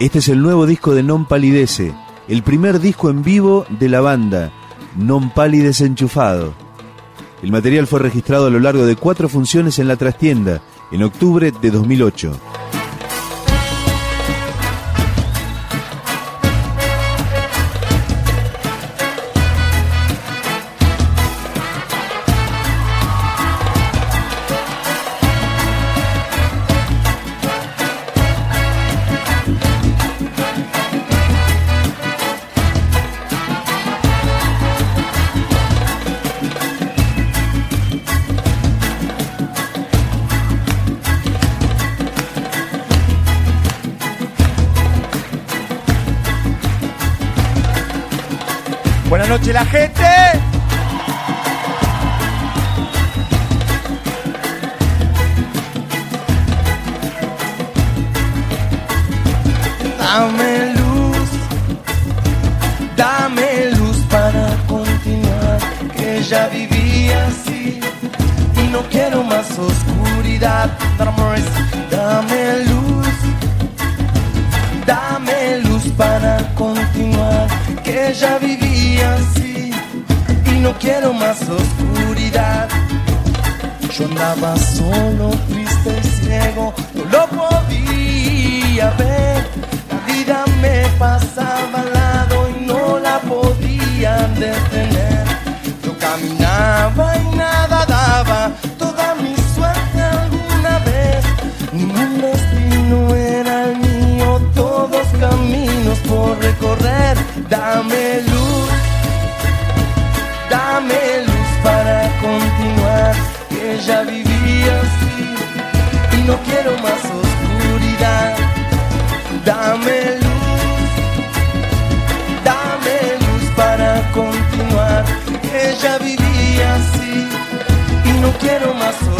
Este es el nuevo disco de Non Palidece, el primer disco en vivo de la banda, Non Palidece Enchufado. El material fue registrado a lo largo de cuatro funciones en la trastienda, en octubre de 2008. Buenas noches la gente. Dame luz, dame luz para continuar, que ya viví así y no quiero más oscuridad. Dame luz, ya viví así y no quiero más oscuridad. Yo andaba solo, triste y ciego, no lo podía ver. La vida me pasaba al lado y no la podía detener. Yo caminaba y nada daba, toda mi suerte alguna vez. Ningún destino ya viví así y no quiero más oscuridad. Dame luz, dame luz para continuar, que ya viví así y no quiero más oscuridad.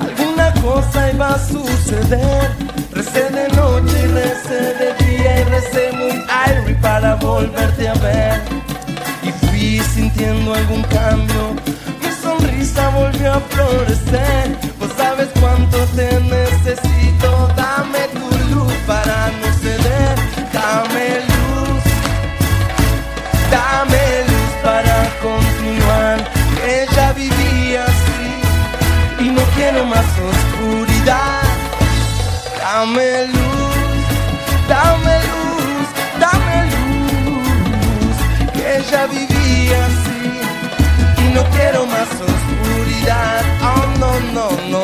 Alguna cosa iba a suceder. Recé de noche y recé de día y recé muy airy para volverte a ver. Y fui sintiendo algún cambio, mi sonrisa volvió a florecer. Vos sabes cuánto te necesito, dame tu luz para no ceder, dame luz. Dame más oscuridad. Dame luz, dame luz, dame luz, que ya viví así y no quiero más oscuridad. Oh no, no, no,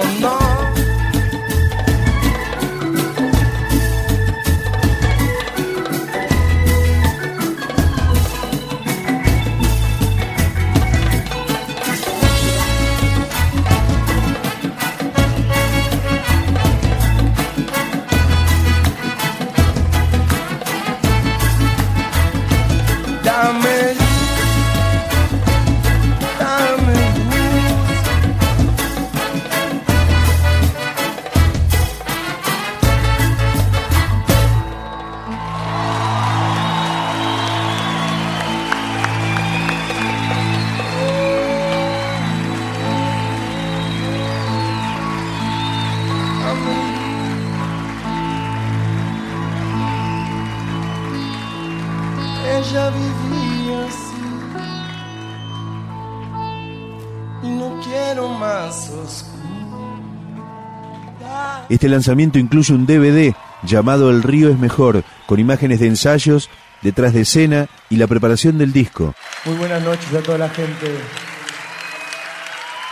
Este lanzamiento incluye un DVD llamado El río es mejor, con imágenes de ensayos, detrás de escena y la preparación del disco. Muy buenas noches a toda la gente.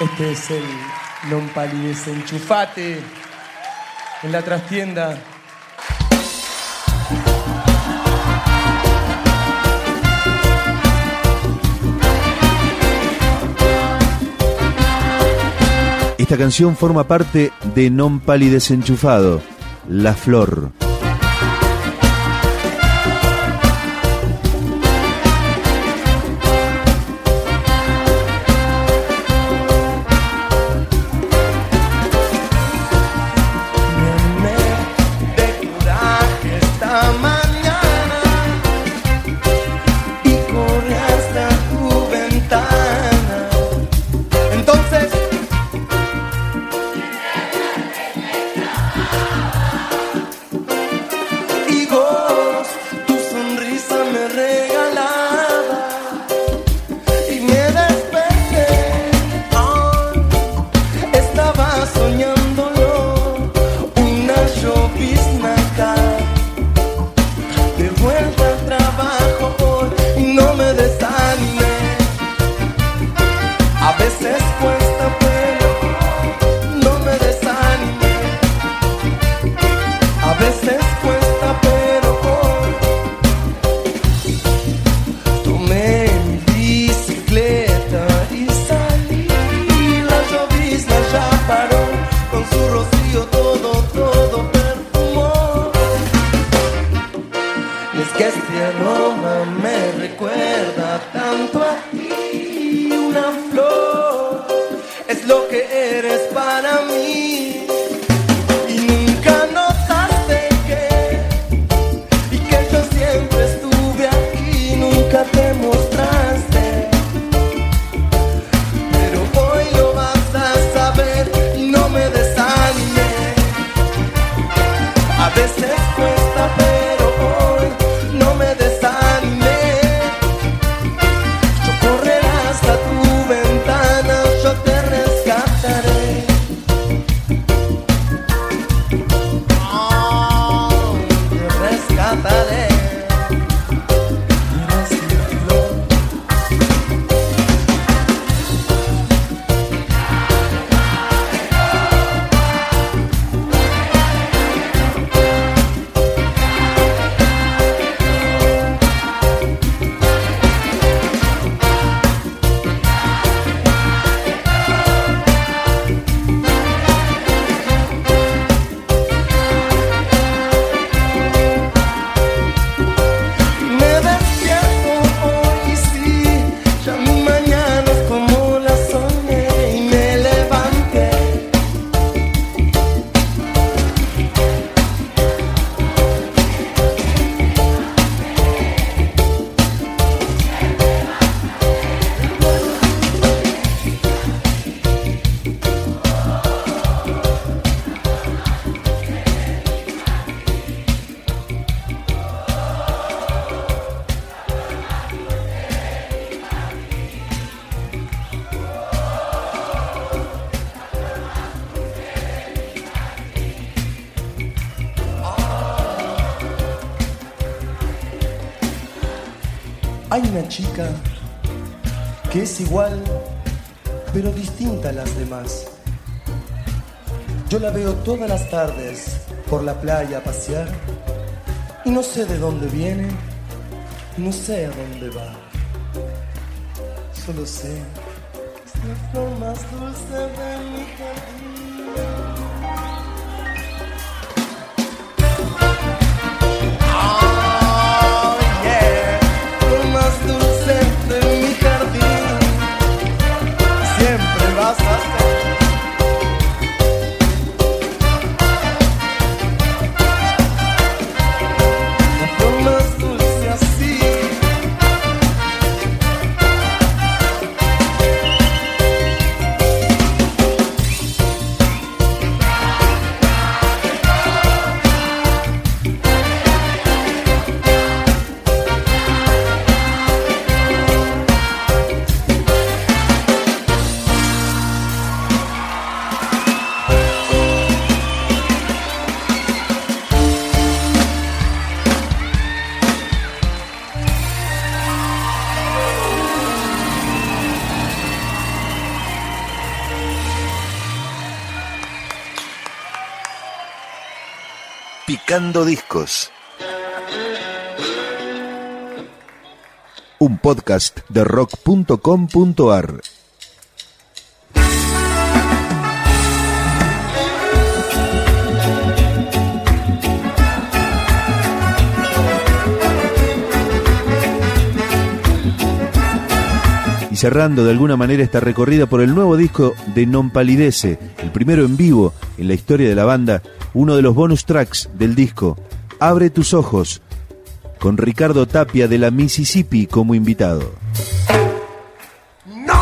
Este es el Non Palides Enchufate en la trastienda. Esta canción forma parte de Non Palides Enchufado, La Flor. Hay una chica que es igual, pero distinta a las demás. Yo la veo todas las tardes por la playa a pasear y no sé de dónde viene, no sé a dónde va. Solo sé es la flor más dulce de mi jardín. Discos. Un podcast de rock.com.ar. y cerrando de alguna manera esta recorrida por el nuevo disco de Non Palidece, el primero en vivo en la historia de la banda, uno de los bonus tracks del disco, Abre tus ojos, con Ricardo Tapia de la Mississippi como invitado. No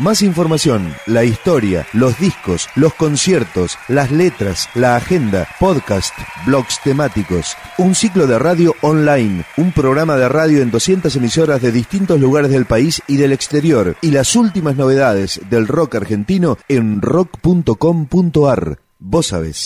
Más información, la historia, los discos, los conciertos, las letras, la agenda, podcast, blogs temáticos, un ciclo de radio online, un programa de radio en 200 emisoras de distintos lugares del país y del exterior, y las últimas novedades del rock argentino en rock.com.ar. Vos sabés.